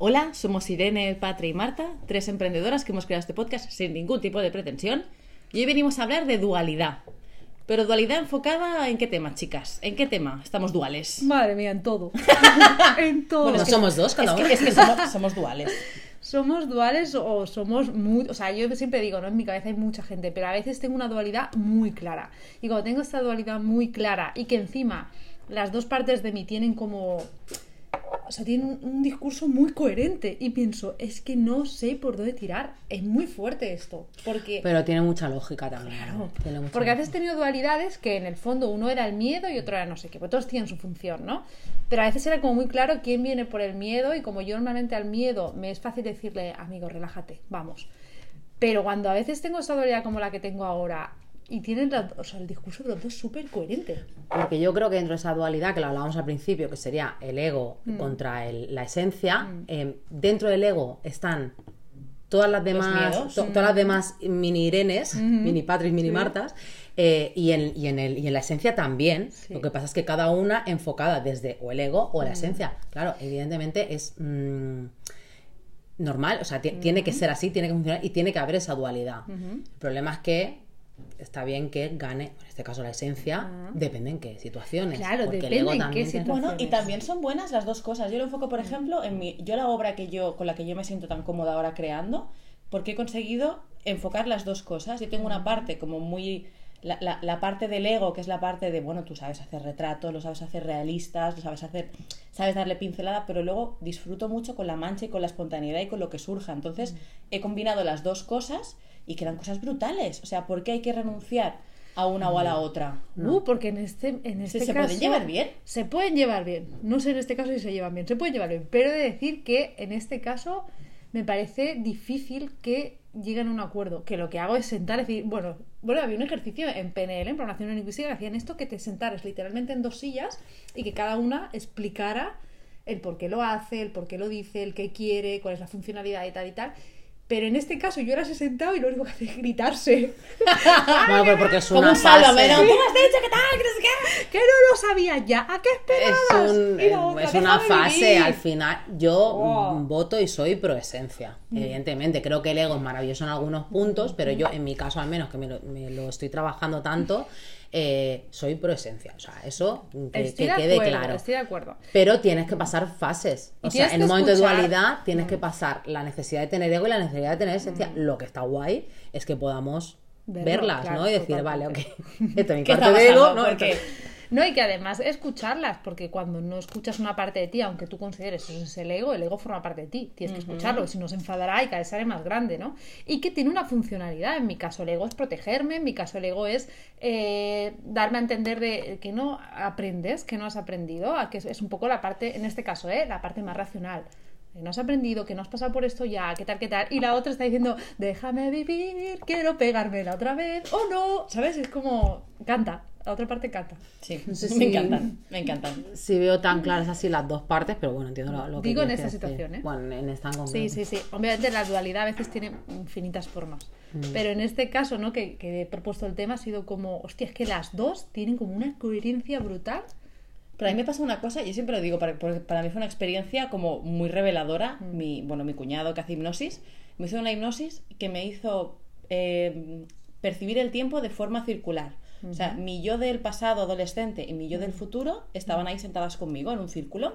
Hola, somos Irene, Patri y Marta, tres emprendedoras que hemos creado este podcast sin ningún tipo de pretensión. Y hoy venimos a hablar de dualidad. Pero dualidad enfocada en qué tema, chicas? ¿En qué tema estamos duales? Madre mía, en todo. en todo. Bueno, somos dos cada Es uno. que, es que somos, somos duales. somos duales o somos muy... O sea, yo siempre digo, ¿no? En mi cabeza hay mucha gente, pero a veces tengo una dualidad muy clara. Y cuando tengo esta dualidad muy clara y que encima las dos partes de mí tienen como... O sea, tienen un, un discurso muy coherente y pienso, es que no sé por dónde tirar. Es muy fuerte esto, porque... Pero tiene mucha lógica también. Claro, Tiene mucha porque a veces he tenido dualidades que en el fondo uno era el miedo y otro era no sé qué, pues todos tienen su función, ¿no? Pero a veces era como muy claro quién viene por el miedo y como yo normalmente al miedo me es fácil decirle, amigo, relájate, vamos. Pero cuando a veces tengo esta dualidad como la que tengo ahora y tienen la- o sea, el discurso de los dos súper coherente. Porque yo creo que dentro de esa dualidad que lo hablábamos al principio, que sería el ego Mm. contra el- la esencia, eh, dentro del ego están todas las demás, todas las demás mini Irenes, mini Patrick, mini Martas, eh, y, en, y, en el, y en la esencia también. Lo que pasa es que cada una enfocada desde o el ego o la esencia. Claro, evidentemente es mm, normal, o sea, ti- tiene que ser así, tiene que funcionar y tiene que haber esa dualidad. El problema es que está bien que gane, en este caso la esencia, depende en qué situaciones. Claro, porque depende el ego en qué. Bueno, y también son buenas las dos cosas. Yo lo enfoco, por ejemplo, en mi, yo la obra que yo, con la que yo me siento tan cómoda ahora creando, porque he conseguido enfocar las dos cosas. Yo tengo una parte como muy, la, la- la parte del ego, que es la parte de, bueno, tú sabes hacer retratos, lo sabes hacer realistas, lo sabes hacer, sabes darle pincelada, pero luego disfruto mucho con la mancha y con la espontaneidad y con lo que surja. Entonces, Mm. he combinado las dos cosas y quedan cosas brutales. O sea, ¿por qué hay que renunciar a una o a la otra? Uh, porque en este, en este ¿Se caso... pueden llevar bien? Se pueden llevar bien. No sé en este caso si se llevan bien. Se pueden llevar bien. Pero he de decir que en este caso me parece difícil que lleguen a un acuerdo. Que lo que hago es sentar y decir, bueno, bueno, había un ejercicio en PNL, en programación lingüística, que hacían esto, que te sentaras literalmente en dos sillas y que cada una explicara el por qué lo hace, el por qué lo dice, el qué quiere, cuál es la funcionalidad y tal y tal. Pero en este caso yo ahora he sentado y lo único que hace es gritarse. Bueno, pero porque es Como una fase. ¿no? ¿Cómo has dicho que tal? Que no sé qué? que no lo sabía ya. ¿A qué esperabas? Es, un- Y la otra, es una "Déjame fase, vivir". al final, yo mm, voto y soy pro esencia, evidentemente. Creo que el ego es maravilloso en algunos puntos, pero yo, en mi caso al menos, que me lo, me lo estoy trabajando tanto, eh, soy pro esencia. O sea, eso que, Estoy que de quede acuerdo, claro. Estoy de acuerdo. Pero tienes que pasar fases. O sea, en un momento escuchar- de dualidad tienes que pasar la necesidad de tener ego y la necesidad de tener esencia. Lo que está guay es que podamos verlas, claro, ¿no? Y decir, vale, ok, esto es mi ¿Qué parte está de ego, No, y que además escucharlas, porque cuando no escuchas una parte de ti, aunque tú consideres eso es el ego, el ego forma parte de ti. Tienes que escucharlo, si no se enfadará y cada vez será más grande, ¿no? Y que tiene una funcionalidad. En mi caso, el ego es protegerme, en mi caso, el ego es eh, darme a entender de que no aprendes, que no has aprendido, a que es, un poco la parte, en este caso, ¿eh? la parte más racional. Que no has aprendido, que no has pasado por esto ya, qué tal, qué tal. Y la otra está diciendo, déjame vivir, quiero pegármela otra vez, o no, ¿sabes? Es como, canta, la otra parte canta. Sí, sé me si- encantan, me encantan. Sí veo tan claras así las dos partes, pero bueno, entiendo lo, lo que Digo en esta decir. situación, ¿eh? Bueno, en esta en Sí, concreto. sí, sí. Obviamente la dualidad a veces tiene infinitas formas. Pero en este caso, ¿no? Que, que he propuesto el tema ha sido como, hostia, es que las dos tienen como una coherencia brutal. Pero a mí me pasa una cosa, yo siempre lo digo, para- para mí fue una experiencia como muy reveladora. Mi, bueno, mi cuñado que hace hipnosis, me hizo una hipnosis que me hizo eh, percibir el tiempo de forma circular. O sea, mi yo del pasado adolescente y mi yo del futuro estaban ahí sentadas conmigo en un círculo.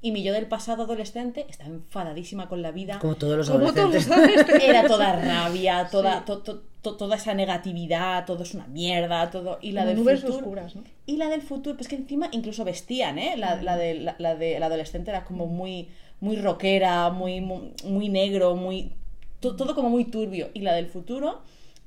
Y mi yo del pasado adolescente estaba enfadadísima con la vida. Como todos los Como todos los adolescentes. Era toda rabia, toda, to- to- to- toda esa negatividad, todo es una mierda, todo. Y la Como del nubes futuro. oscuras, ¿no? Y la del futuro, pues que encima incluso vestían, ¿eh? La, la de, la, la de la adolescente era como muy, muy rockera, muy, muy, muy negro, muy. to- todo como muy turbio. Y la del futuro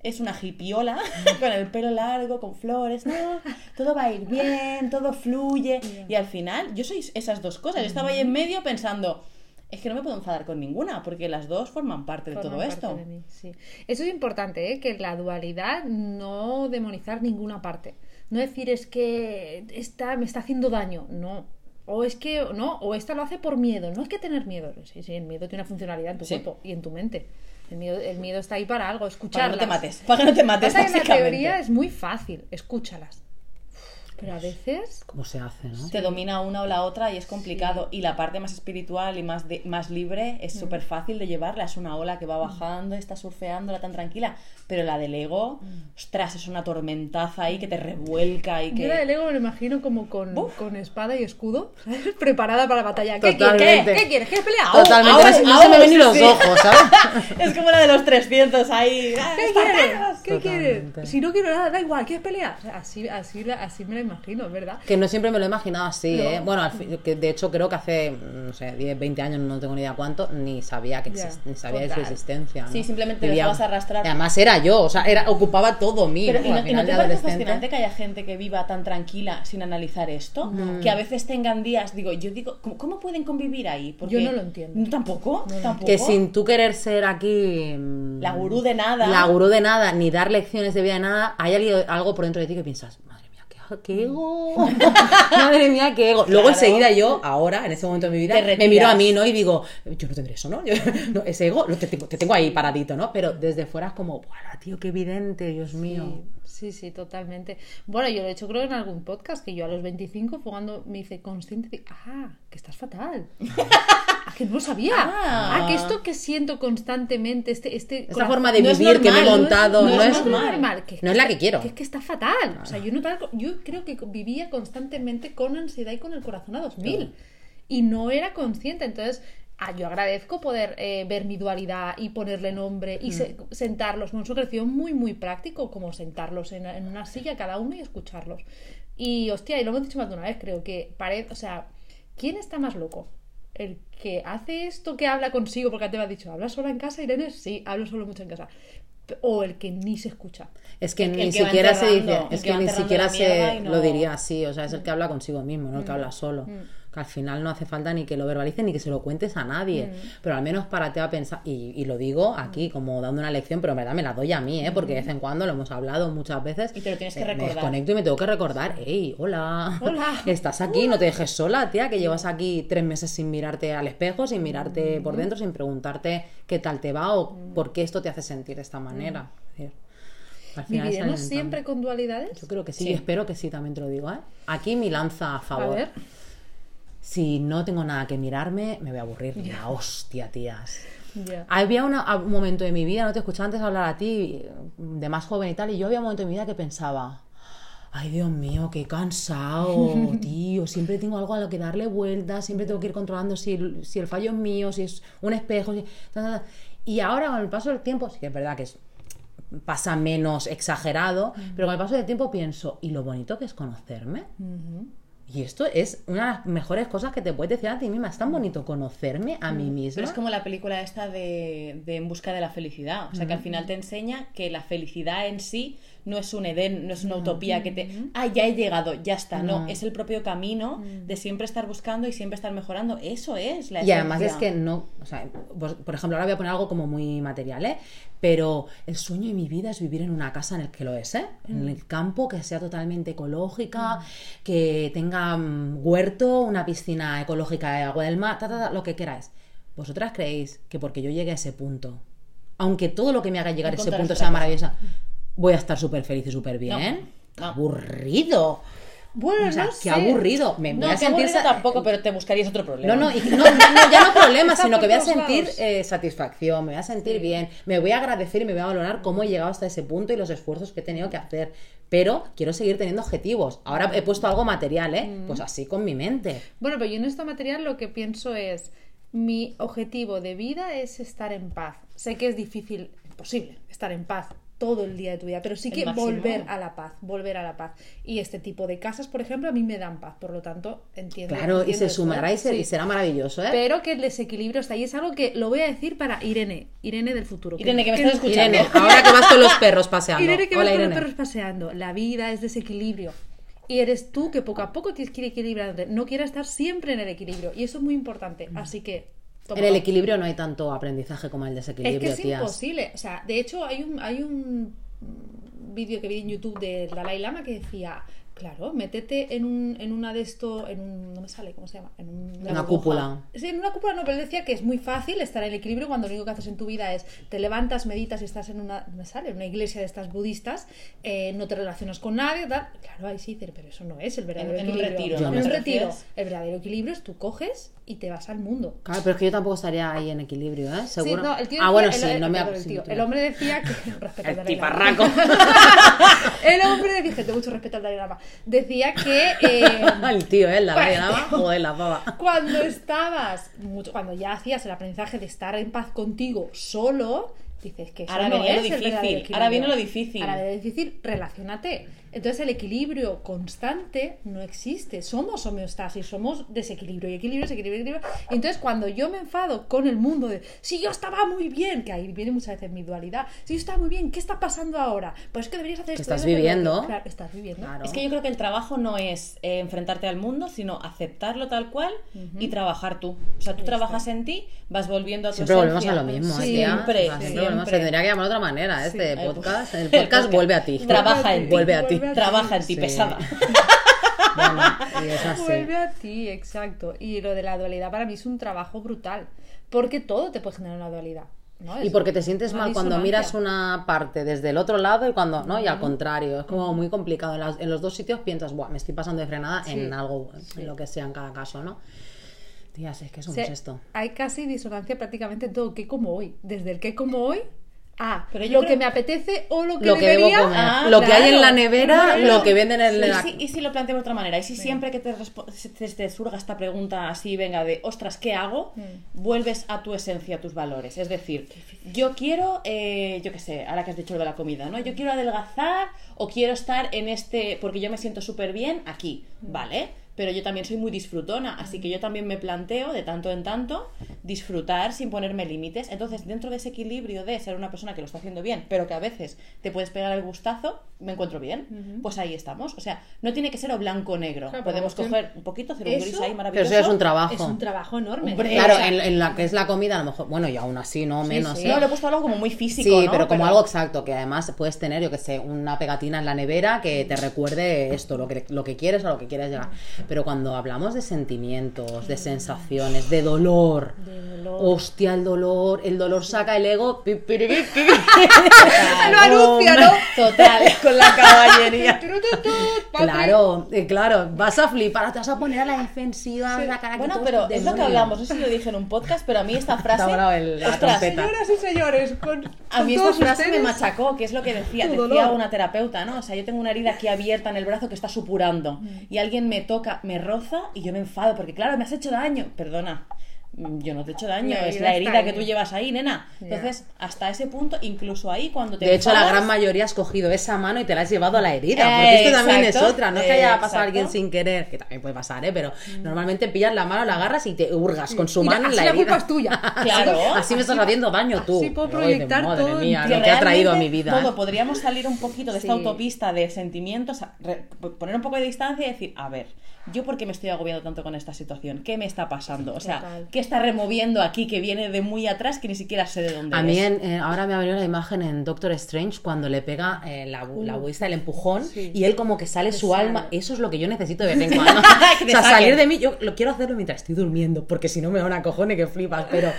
es una hipiola con el pelo largo, con flores, no, todo va a ir bien, todo fluye. Y al final, yo soy esas dos cosas. Yo estaba ahí en medio pensando, es que no me puedo enfadar con ninguna, porque las dos forman parte de todo esto. parte de mí, sí. Eso es importante, ¿eh? que la dualidad no demonizar ninguna parte. No decir es que esta me está haciendo daño, no. O es que, no, o esta lo hace por miedo. No es que tener miedo. Sí, sí, el miedo tiene una funcionalidad en tu Sí. cuerpo y en tu mente. El miedo, el miedo está ahí para algo, Para que escucharlas. no te mates, para que no te mates, que la básicamente. teoría es muy fácil, escúchalas. Pero a veces ¿Cómo se hace, no? te domina una o la otra y es complicado. Y la parte más espiritual y más, de- más libre es súper fácil de llevarla. Es una ola que va bajando, está surfeando, la tan tranquila. Pero la del ego, ostras, es una tormentaza ahí que te revuelca y que... Yo la del ego me lo imagino como con, con espada y escudo, ¿sabes? Preparada para la batalla. ¿Qué, quieres? Totalmente. ¿Qué? ¿Qué quieres? ¿Quieres pelear? Totalmente, ahora- no ahora se me ven ni sí, los sí. ojos, ¿sabes? es como la de los 300 ahí. ¡Ah, ¿Qué quieres? espartanos! ¿Qué Totalmente. quieres? Si no quiero nada, da igual, ¿quieres pelear? Así, así, la- así me lo imagino, ¿verdad? Que no siempre me lo he imaginado así, No. ¿eh? Bueno, al fin- que de hecho creo que hace, no sé, 10, 20 años, no tengo ni idea cuánto, ni sabía que exist- ni sabía de su existencia. ¿no? Sí, simplemente te Vivía- dejabas arrastrar. Además era yo, o sea, era, ocupaba todo mí. Pero. ¿y no, Al y no final te de parece adolescente. fascinante que haya gente que viva tan tranquila sin analizar esto? Que a veces tengan días, digo, yo digo, ¿cómo, cómo pueden convivir ahí? Yo no lo entiendo. ¿Tampoco? ¿Tampoco? Que sin tú querer ser aquí... mm, La gurú de nada. La gurú de nada, ni dar lecciones de vida de nada, hay algo, algo por dentro de ti que piensas, qué, ego. madre mía, qué ego. Luego Claro. enseguida yo, ahora, en ese momento de mi vida, me miro a mí, ¿no? Y digo, yo no tendré eso, ¿no? Yo- no, ese ego te, tengo, te tengo ahí paradito, ¿no? Pero desde fuera es como, ¡buah, tío, qué evidente, Dios mío! Sí, sí, totalmente. Bueno, yo lo he hecho creo en algún podcast que yo a los 25 fue cuando me hice consciente de, ah, que estás fatal. ah, que no lo sabía. Ah. Ah, que esto que siento constantemente, este, este forma de no vivir que me he montado no no, es es, normal. no es la que quiero. Que es que está fatal. O sea, yo, notaba- yo creo que vivía constantemente con ansiedad y con el corazón a 2000. Y no era consciente. Entonces, ah, yo agradezco poder eh, ver mi dualidad y ponerle nombre Mm. y se- sentarlos. Bueno, eso creció muy, muy práctico, como sentarlos en, en una silla cada uno y escucharlos. Y hostia, y lo hemos dicho más de una vez, creo que parece, o sea, ¿quién está más loco? El que hace esto que habla consigo, porque antes me has dicho, ¿hablas sola en casa, Irene? Sí, hablo solo mucho en casa. O el que ni se escucha. Es que El ni que siquiera se dice, es que ni siquiera se no- lo diría así, o sea, es el que habla consigo mismo, no el que habla solo. Que al final no hace falta ni que lo verbalices ni que se lo cuentes a nadie, pero al menos párate a pensar, y, y lo digo aquí como dando una lección, pero en verdad me la doy a mí, ¿eh? porque de vez en cuando lo hemos hablado muchas veces. Y te lo tienes que eh, Me recordar. desconecto y me tengo que recordar, hey, hola, Hola. estás aquí, no te dejes sola, tía, que llevas aquí tres meses sin mirarte al espejo, sin mirarte por dentro, sin preguntarte qué tal te va o por qué esto te hace sentir de esta manera. Es decir, al final es ¿Viviremos alimentando. siempre con dualidades? Yo creo que sí, Sí. y espero que sí, también te lo digo, ¿eh? Aquí mi lanza a A favor. ver. Si no tengo nada que mirarme, me voy a aburrir. La hostia, tías. Había una- un momento de mi vida, no te escuchaba antes hablar a ti, de más joven y tal, y yo había un momento de mi vida que pensaba, ay Dios mío, qué cansado, tío, siempre tengo algo a lo que darle vueltas, siempre tengo que ir controlando si el, si el fallo es mío, si es un espejo, si- ta, ta, ta". y ahora con el paso del tiempo, sí que es verdad que es, pasa menos exagerado, pero con el paso del tiempo pienso, ¿y lo bonito que es conocerme? Y esto es una de las mejores cosas que te puedes decir a ti misma. Es tan bonito conocerme a mí misma. Pero es como la película esta de, de En busca de la felicidad. O sea, que al final te enseña que la felicidad en sí no es un Edén, no es una utopía que te... Ah, ya he llegado, ya está. No, es el propio camino de siempre estar buscando y siempre estar mejorando. Eso es la Y además es esencia. que no, o sea, por ejemplo, ahora voy a poner algo como muy material, ¿eh? Pero el sueño de mi vida es vivir en una casa en el que lo es, ¿eh? En el campo, que sea totalmente ecológica, que tenga mm, huerto, una piscina ecológica de agua del mar, ta, ta, ta, lo que queráis. ¿Vosotras creéis que porque yo llegue a ese punto, aunque todo lo que me haga llegar a ese punto sea maravillosa, voy a estar súper feliz y súper bien? No, ¡Qué no. aburrido! Bueno, O sea, no qué sé. aburrido. Me voy No, a qué sentir tampoco, pero te buscarías otro problema. no, no, y- no, no, ya no problema, sino que voy a sentir eh, satisfacción, me voy a sentir bien, me voy a agradecer y me voy a valorar cómo he llegado hasta ese punto y los esfuerzos que he tenido que hacer. Pero quiero seguir teniendo objetivos. Ahora he puesto algo material, ¿eh? Mm. Pues así con mi mente. Bueno, pero yo en esta material lo que pienso es, mi objetivo de vida es estar en paz. Sé que es difícil, imposible, estar en paz todo el día de tu vida, pero sí que volver a la paz, volver a la paz. Y este tipo de casas, por ejemplo, a mí me dan paz, por lo tanto, entiendo. Claro, y se esto, sumará y, se- sí. y será maravilloso, ¿eh? Pero que el desequilibrio está ahí. Es algo que lo voy a decir para Irene, Irene del futuro. Irene, que me estás escuchando. Irene, ahora que vas con los perros paseando. Irene que Hola, vas con los perros paseando. La vida es desequilibrio. Y eres tú que poco a poco tienes que ir equilibrándote. No quieras estar siempre en el equilibrio. Y eso es muy importante. Así que. Toma. En el equilibrio no hay tanto aprendizaje como el Es desequilibrio, que es tías. imposible. O sea, de hecho, hay un, hay un vídeo que vi en YouTube de Dalai Lama que decía: Claro, métete en, un, en una de esto, en un, no me sale, ¿cómo se llama? En un- Una cúpula. Sí, en una cúpula no, pero él decía que es muy fácil estar en equilibrio cuando lo único que haces en tu vida es te levantas, meditas y estás en una, no me sale, en una iglesia de estas budistas, eh, no te relacionas con nadie, tal. Claro, ahí sí, pero eso no es el verdadero En- en un equilibrio. retiro, ¿no? En un ¿Te retiro. El verdadero equilibrio es tú coges y te vas al mundo. Claro, pero es que yo tampoco estaría ahí en equilibrio, ¿eh? Seguro. Sí, no, el tío ah, decía- bueno, el- sí, el- no me ha- el, El hombre decía que. respeto El tiparraco. el hombre decía, gente, mucho respeto al Dalai Lama. Decía que. eh, el tío, ¿eh? Bueno, Dalai Lama, joder, la baba. cuando estabas, mucho, cuando ya hacías el aprendizaje de estar en paz contigo solo, dices que eso Ahora no venía lo difícil, ahora viene lo difícil. Ahora viene lo difícil, relacionate. Entonces el equilibrio constante no existe. Somos homeostasis, somos desequilibrio y equilibrio, desequilibrio, equilibrio. Y entonces cuando yo me enfado con el mundo de si yo estaba muy bien, que ahí viene muchas veces mi dualidad, si yo estaba muy bien, ¿qué está pasando ahora? Pues es que deberías hacer esto. estás viviendo. Claro, estás viviendo. Claro. Es que yo creo que el trabajo no es eh, enfrentarte al mundo, sino aceptarlo tal cual y trabajar tú. O sea, tú trabajas en ti, vas volviendo a tu Siempre volvemos a esencia. lo mismo, ¿eh, Siempre, tía? O sea, siempre volvemos- Se tendría que llamar de otra manera este El podcast. El podcast vuelve a ti. Trabaja en ti. Vuelve a ti. Trabaja en ti, pesada. Bueno, y es así. Vuelve a ti, exacto. Y lo de la dualidad para mí es un trabajo brutal. Porque todo te puede generar una dualidad. ¿no? Y porque te sientes mal cuando miras una parte desde el otro lado y cuando, ¿no? Y al contrario, es como muy complicado. En, las- en los dos sitios piensas, Buah, me estoy pasando de frenada en algo, en lo que sea en cada caso, ¿no? Tías, es que somos O sea, esto. Hay casi disonancia prácticamente en todo. ¿Qué como hoy? Desde el qué como hoy a Pero yo lo creo- que me apetece o lo que Lo que debo debería. comer. Ah, lo que hay en la nevera, Claro. lo que venden en ¿Y la... si, y si lo planteamos de otra manera? ¿Y si siempre que te, te, te surga esta pregunta así, venga, de ostras, ¿qué hago? Vuelves a tu esencia, a tus valores. Es decir, yo quiero, eh, yo qué sé, ahora que has dicho lo de la comida, ¿no? Yo quiero adelgazar o quiero estar en este, porque yo me siento súper bien aquí, ¿vale? Pero yo también soy muy disfrutona, así que yo también me planteo de tanto en tanto disfrutar sin ponerme límites. Entonces, dentro de ese equilibrio de ser una persona que lo está haciendo bien, pero que a veces te puedes pegar el gustazo, me encuentro bien, pues ahí estamos. O sea, no tiene que ser o blanco o negro. Claro, Podemos pero coger un poquito, hacer un gris ahí Pero maravilloso. eso es un trabajo. Es un trabajo enorme. Hombre, Claro, o sea- en, en la que es la comida, a lo mejor, bueno, y aún así, no menos. sí. ¿eh? No, le he puesto algo como muy físico, Sí, ¿no? pero como algo exacto, que además puedes tener, yo que sé, una pegatina en la nevera que te recuerde esto, lo que, lo que quieres a lo que quieres llegar. Pero cuando hablamos de sentimientos, de sensaciones, de dolor. Hostia, el dolor, el dolor saca el ego. pi, pi, pi, pi, pi. Lo anuncia, ¿no? Total, con la caballería. Claro, eh, claro, vas a flipar, te vas a poner a la defensiva, la cara que Bueno, pero es lo que hablamos, no sé si lo dije en un podcast, pero a mí esta frase... El- la ostras, trompeta. Señoras y señores, con, A mí esta frase me machacó, que es lo que decía, decía una terapeuta, ¿no? O sea, yo tengo una herida aquí abierta en el brazo que está supurando y alguien me toca, me roza y yo me enfado porque claro, me has hecho daño. Perdona, mm, yo no te he hecho daño, La es herida la herida que ahí. tú llevas ahí, nena. Entonces, hasta ese punto, incluso ahí cuando te De hecho, la gran mayoría has cogido esa mano y te la has llevado a la herida. Porque esto también es otra. No es que haya pasado exacto. alguien sin querer, que también puede pasar, ¿eh? Pero normalmente pillas la mano, la agarras y te hurgas con su mano en la la herida. culpa es tuya. Claro. Así me estás haciendo daño tú. así puedo proyectar madre todo mía, lo que ha traído a mi vida. Todo, ¿eh? podríamos salir un poquito de esta Sí. autopista de sentimientos, poner un poco de distancia y decir, a ver, ¿yo por qué me estoy agobiando tanto con esta situación? ¿Qué me está pasando? O sea, Total. ¿qué está removiendo aquí que viene de muy atrás que ni siquiera sé de dónde A es? mí en- eh, ahora me ha venido la imagen en Doctor Strange cuando le pega eh, la, budista el empujón Sí. y él como que sale su sale. alma. Eso es lo que yo necesito de vez en cuando. O sea, salir de mí, yo lo quiero hacerlo mientras estoy durmiendo, porque si no me da una cojone que flipas. Pero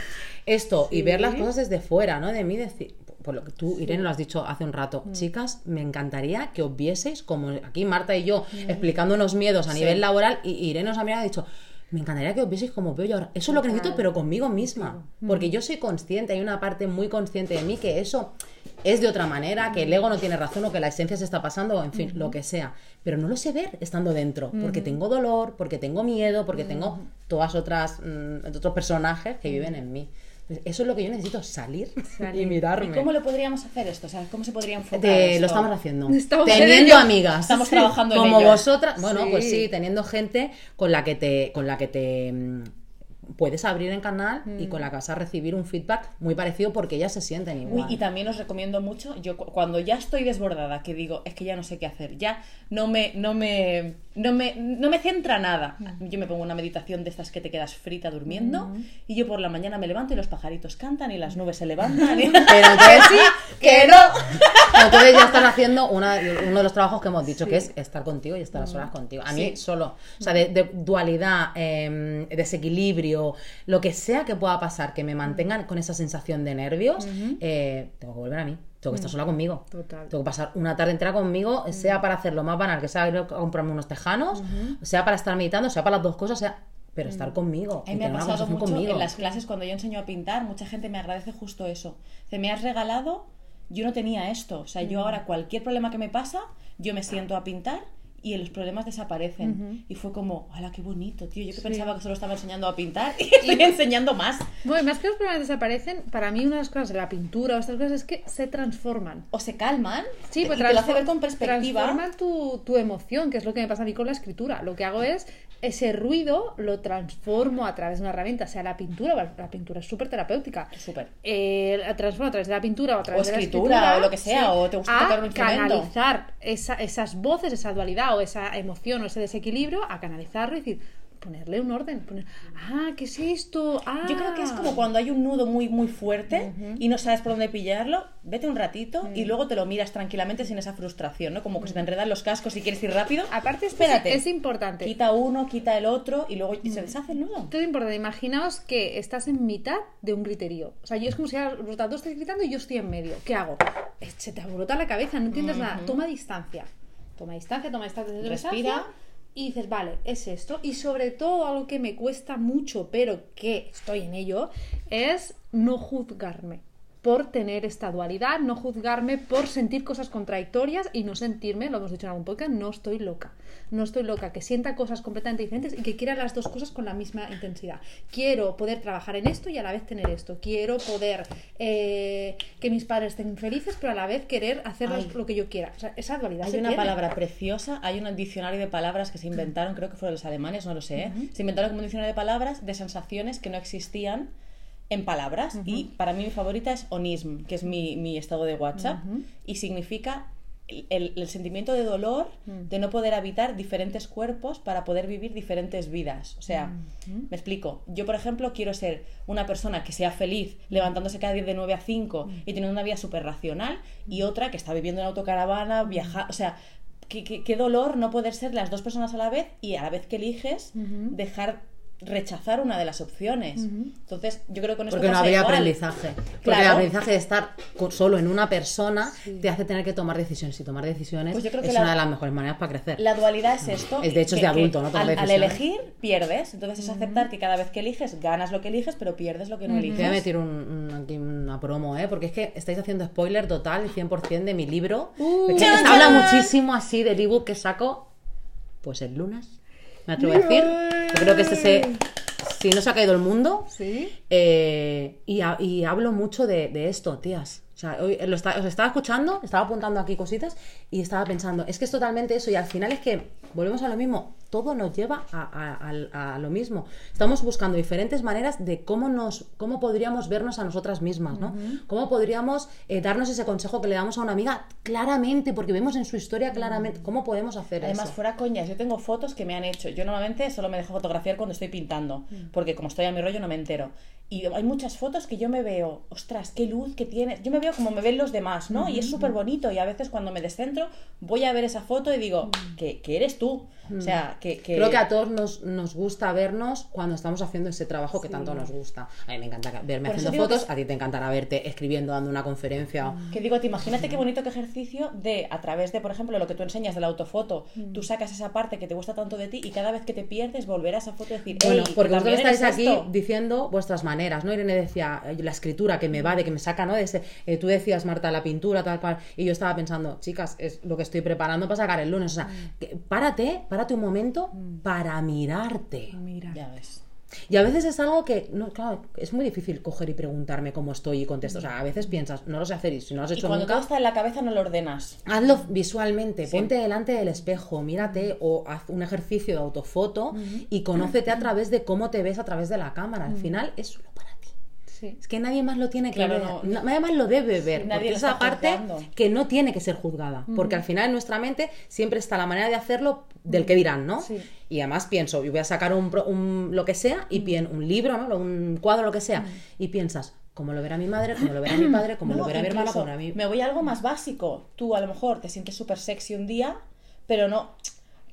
esto y ver las cosas desde fuera, ¿no? De mí decir, por lo que tú, Irene, lo has dicho hace un rato, Mm. chicas, me encantaría que os vieseis, como aquí Marta y yo, Mm. explicándonos miedos a nivel laboral, y Irene nos ha mirado y ha dicho, me encantaría que os vieseis como veo yo ahora. Eso es lo que necesito, pero conmigo misma. Mm. Porque yo soy consciente, hay una parte muy consciente de mí que eso es de otra manera, que el ego no tiene razón o que la esencia se está pasando, o en fin, lo que sea. Pero no lo sé ver estando dentro, porque tengo dolor, porque tengo miedo, porque tengo todas otras otros personajes que viven en mí. Eso es lo que yo necesito, salir, y ¿Y mirarme. cómo lo podríamos hacer esto? O sea, ¿cómo se podría enfocar esto? lo estamos haciendo. Estamos en teniendo amigas. Estamos trabajando en Como ello. vosotras. Bueno, Sí. pues sí, teniendo gente con la que te, con la que te mm, puedes abrir en canal y con la que vas a recibir un feedback muy parecido porque ellas se sienten Uy, igual. y también os recomiendo mucho, yo cu- cuando ya estoy desbordada, que digo, es que ya no sé qué hacer, ya no me, no me, no me, no me centra nada. Yo me pongo una meditación de estas que te quedas frita durmiendo y yo por la mañana me levanto y los pajaritos cantan y las nubes se levantan. y- Pero entonces sí, ¡Que no! Entonces ya estás haciendo una- uno de los trabajos que hemos dicho, que es estar contigo y estar a solas contigo. A mí Sí. solo, o sea, de, de dualidad, em, desequilibrio, lo que sea que pueda pasar, que me mantengan con esa sensación de nervios, eh, tengo que volver a mí. Tengo que estar sola conmigo. Total. Tengo que pasar una tarde entera conmigo, sea para hacer lo más banal, que sea ir a comprarme unos tejanos, sea para estar meditando, sea para las dos cosas, sea... Pero estar conmigo. A mí me ha pasado mucho conmigo. en las clases cuando yo enseño a pintar, mucha gente me agradece justo eso. Te me has regalado, yo no tenía esto. O sea, yo ahora cualquier problema que me pasa, yo me siento a pintar y los problemas desaparecen. Y fue como, ¡hala, qué bonito, tío! Yo que pensaba que solo estaba enseñando a pintar y estoy enseñando más. Bueno, y más que los problemas desaparecen, para mí una de las cosas de la pintura o estas cosas es que se transforman. O se calman Sí, y pues te lo hace ver con perspectiva. Transforman tu, tu emoción, que es lo que me pasa a mí con la escritura. Lo que hago es ese ruido lo transformo a través de una herramienta, sea la pintura, la pintura es súper terapéutica. Súper. Eh, la transformo a través de la pintura o a través O de la escritura, escritura, o lo que sea, o te gusta a tocar un instrumento. canalizar esa- esas voces, esa dualidad o esa emoción o ese desequilibrio, a canalizarlo y decir, ponerle un orden. Poner, ah, ¿qué es esto? Ah. Yo creo que es como cuando hay un nudo muy muy fuerte y no sabes por dónde pillarlo, vete un ratito y luego te lo miras tranquilamente sin esa frustración, ¿no? Como que se te enredan los cascos y quieres ir rápido. Aparte, es- espérate. es importante. Quita uno, quita el otro y luego se deshace el nudo. Esto es importante. Imaginaos que estás en mitad de un griterío. O sea, yo es como si los dos estáis gritando y yo estoy en medio. ¿Qué hago? Eh, Se te abrota la cabeza, no entiendes nada. Toma distancia. Toma distancia, toma distancia, toma Respira. distancia. Y dices, vale, es esto. Y sobre todo algo que me cuesta mucho, pero que estoy en ello, es no juzgarme por tener esta dualidad, no juzgarme por sentir cosas contradictorias y no sentirme, lo hemos dicho en algún podcast, no estoy loca. No estoy loca, que sienta cosas completamente diferentes y que quiera las dos cosas con la misma intensidad. Quiero poder trabajar en esto y a la vez tener esto. Quiero poder eh, que mis padres estén felices, pero a la vez querer hacer Ay. lo que yo quiera. O sea, esa dualidad Hay se una tiene. palabra preciosa, hay un diccionario de palabras que se inventaron, creo que fueron los alemanes, no lo sé, ¿eh? se inventaron como un diccionario de palabras de sensaciones que no existían en palabras y para mí mi favorita es onism, que es mi, mi estado de WhatsApp y significa el, el- el sentimiento de dolor de no poder habitar diferentes cuerpos para poder vivir diferentes vidas. O sea, me explico. Yo, por ejemplo, quiero ser una persona que sea feliz levantándose cada día de 9 a 5 y teniendo una vida súper racional y otra que está viviendo en autocaravana, viajar, o sea, qué, qué- qué dolor no poder ser las dos personas a la vez y a la vez que eliges dejar rechazar una de las opciones. Entonces, yo creo que con esto Porque no habría igual. aprendizaje. Porque Claro. el aprendizaje de estar solo en una persona te hace tener que tomar decisiones. Y tomar decisiones Pues yo creo que es la- una de las mejores maneras para crecer. La dualidad es esto. Es de hecho es de adulto, ¿no? Al, al elegir, pierdes. Entonces es aceptar que cada vez que eliges, ganas lo que eliges, pero pierdes lo que no Te voy a eliges. meter un, un- aquí una promo, ¿eh? Porque es que estáis haciendo spoiler total, 100% de mi libro. Uh. Que ¡Chan, se habla muchísimo así del ebook que saco, pues el lunes. Me atrevo a decir. Yo creo que este se... Si no se ha caído el mundo, Sí. Eh, y, ha- y hablo mucho de, de esto, tías. O sea, hoy lo está- os estaba escuchando, estaba apuntando aquí cositas y estaba pensando, es que es totalmente eso. Y al final es que volvemos a lo mismo, todo nos lleva a, a- lo mismo. Estamos buscando diferentes maneras de cómo, nos, cómo podríamos vernos a nosotras mismas, ¿no? Cómo podríamos eh, darnos ese consejo que le damos a una amiga claramente, porque vemos en su historia claramente cómo podemos hacer Además, eso. fuera coñas, yo tengo fotos que me han hecho. Yo normalmente solo me dejo fotografiar cuando estoy pintando, porque como estoy a mi rollo no me entero. Y hay muchas fotos que yo me veo, ostras, qué luz que tiene. Yo me veo como me ven los demás, ¿no? Y es súper bonito. Y a veces cuando me descentro, voy a ver esa foto y digo, que, que eres tú. O sea, que. que- Creo que a todos nos, nos gusta vernos cuando estamos haciendo ese trabajo que tanto nos gusta. A mí me encanta verme Por haciendo que fotos, a ti te encantará verte escribiendo, dando una conferencia. Que digo, te imagínate qué bonito que ejercicio de, a través de, por ejemplo, lo que tú enseñas de la autofoto, tú sacas esa parte que te gusta tanto de ti y cada vez que te pierdes volver a esa foto y decir, Bueno, "Ey, porque que vosotros estáis aquí esto". diciendo vuestras maneras, ¿no? Irene decía, eh, la escritura que me va, de que me saca, ¿no? De ese, eh, tú decías, Marta, la pintura, tal cual, y yo estaba pensando, chicas, es lo que estoy preparando para sacar el lunes, o sea, que- párate, párate un momento para mirarte. Mira. Ya ves. Y a veces es algo que, no, claro, es muy difícil coger y preguntarme cómo estoy y contesto. O sea, a veces piensas, no lo sé hacer y si no lo has Y hecho cuando nunca, todo está en la cabeza no lo ordenas. hazlo visualmente, ponte delante del espejo, mírate o haz un ejercicio de autofoto y conócete a través de cómo te ves a través de la cámara. Al final es solo para. Sí. Es que nadie más lo tiene que Claro, ver. no. Nadie más lo debe ver. nadie porque es esa parte juzgando. que no tiene que ser juzgada. Porque al final en nuestra mente siempre está la manera de hacerlo del que dirán, ¿no? Sí. Y además pienso, yo voy a sacar un, pro- un- lo que sea y pien, un libro, ¿no? Un cuadro, lo que sea. Y piensas, ¿cómo lo verá mi madre? ¿Cómo lo verá mi padre? ¿Cómo No, lo verá mi hermana? incluso ¿Cómo lo verá mi... Me voy a algo más básico. Tú a lo mejor te sientes súper sexy un día, pero no.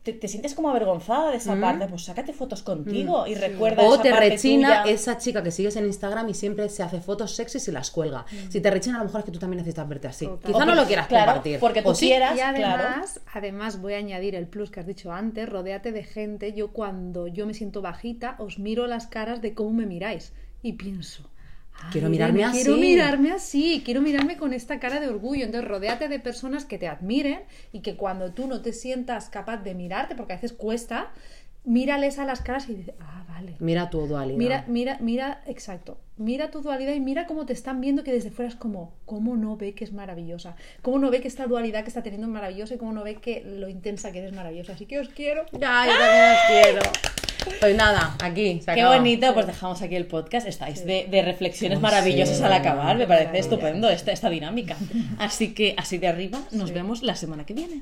Te, te sientes como avergonzada de esa parte. Pues sácate fotos contigo y recuerda Mm. O esa te parte rechina tuya. esa chica que sigues en Instagram y siempre se hace fotos sexys y las cuelga. Si te rechina, a lo mejor es que tú también necesitas verte así. Total. Quizá O no lo quieras claro, compartir. porque tú O sí, quieras. Y claro. además, además voy a añadir el plus que has dicho antes, rodéate de gente. Yo cuando yo me siento bajita, os miro las caras de cómo me miráis y pienso. "Ay, Quiero mirarme Irene, Quiero así". mirarme así, quiero mirarme con esta cara de orgullo. Entonces, rodéate de personas que te admiren y que cuando tú no te sientas capaz de mirarte, porque a veces cuesta, mírales a las caras y dices, ah, vale. Mira tu dualidad. Mira, mira, mira, exacto. Mira tu dualidad y mira cómo te están viendo que desde fuera es como, cómo no ve que es maravillosa, cómo no ve que esta dualidad que está teniendo es maravillosa y cómo no ve que lo intensa que eres maravillosa. Así que os quiero. Ya, yo también os quiero. Pues nada, aquí. se Qué acaba. bonito, pues dejamos aquí el podcast. Estáis de, de reflexiones Oh, maravillosas sí. al acabar. Me parece Maravilla. estupendo esta, esta dinámica. Así que así de arriba, nos vemos la semana que viene.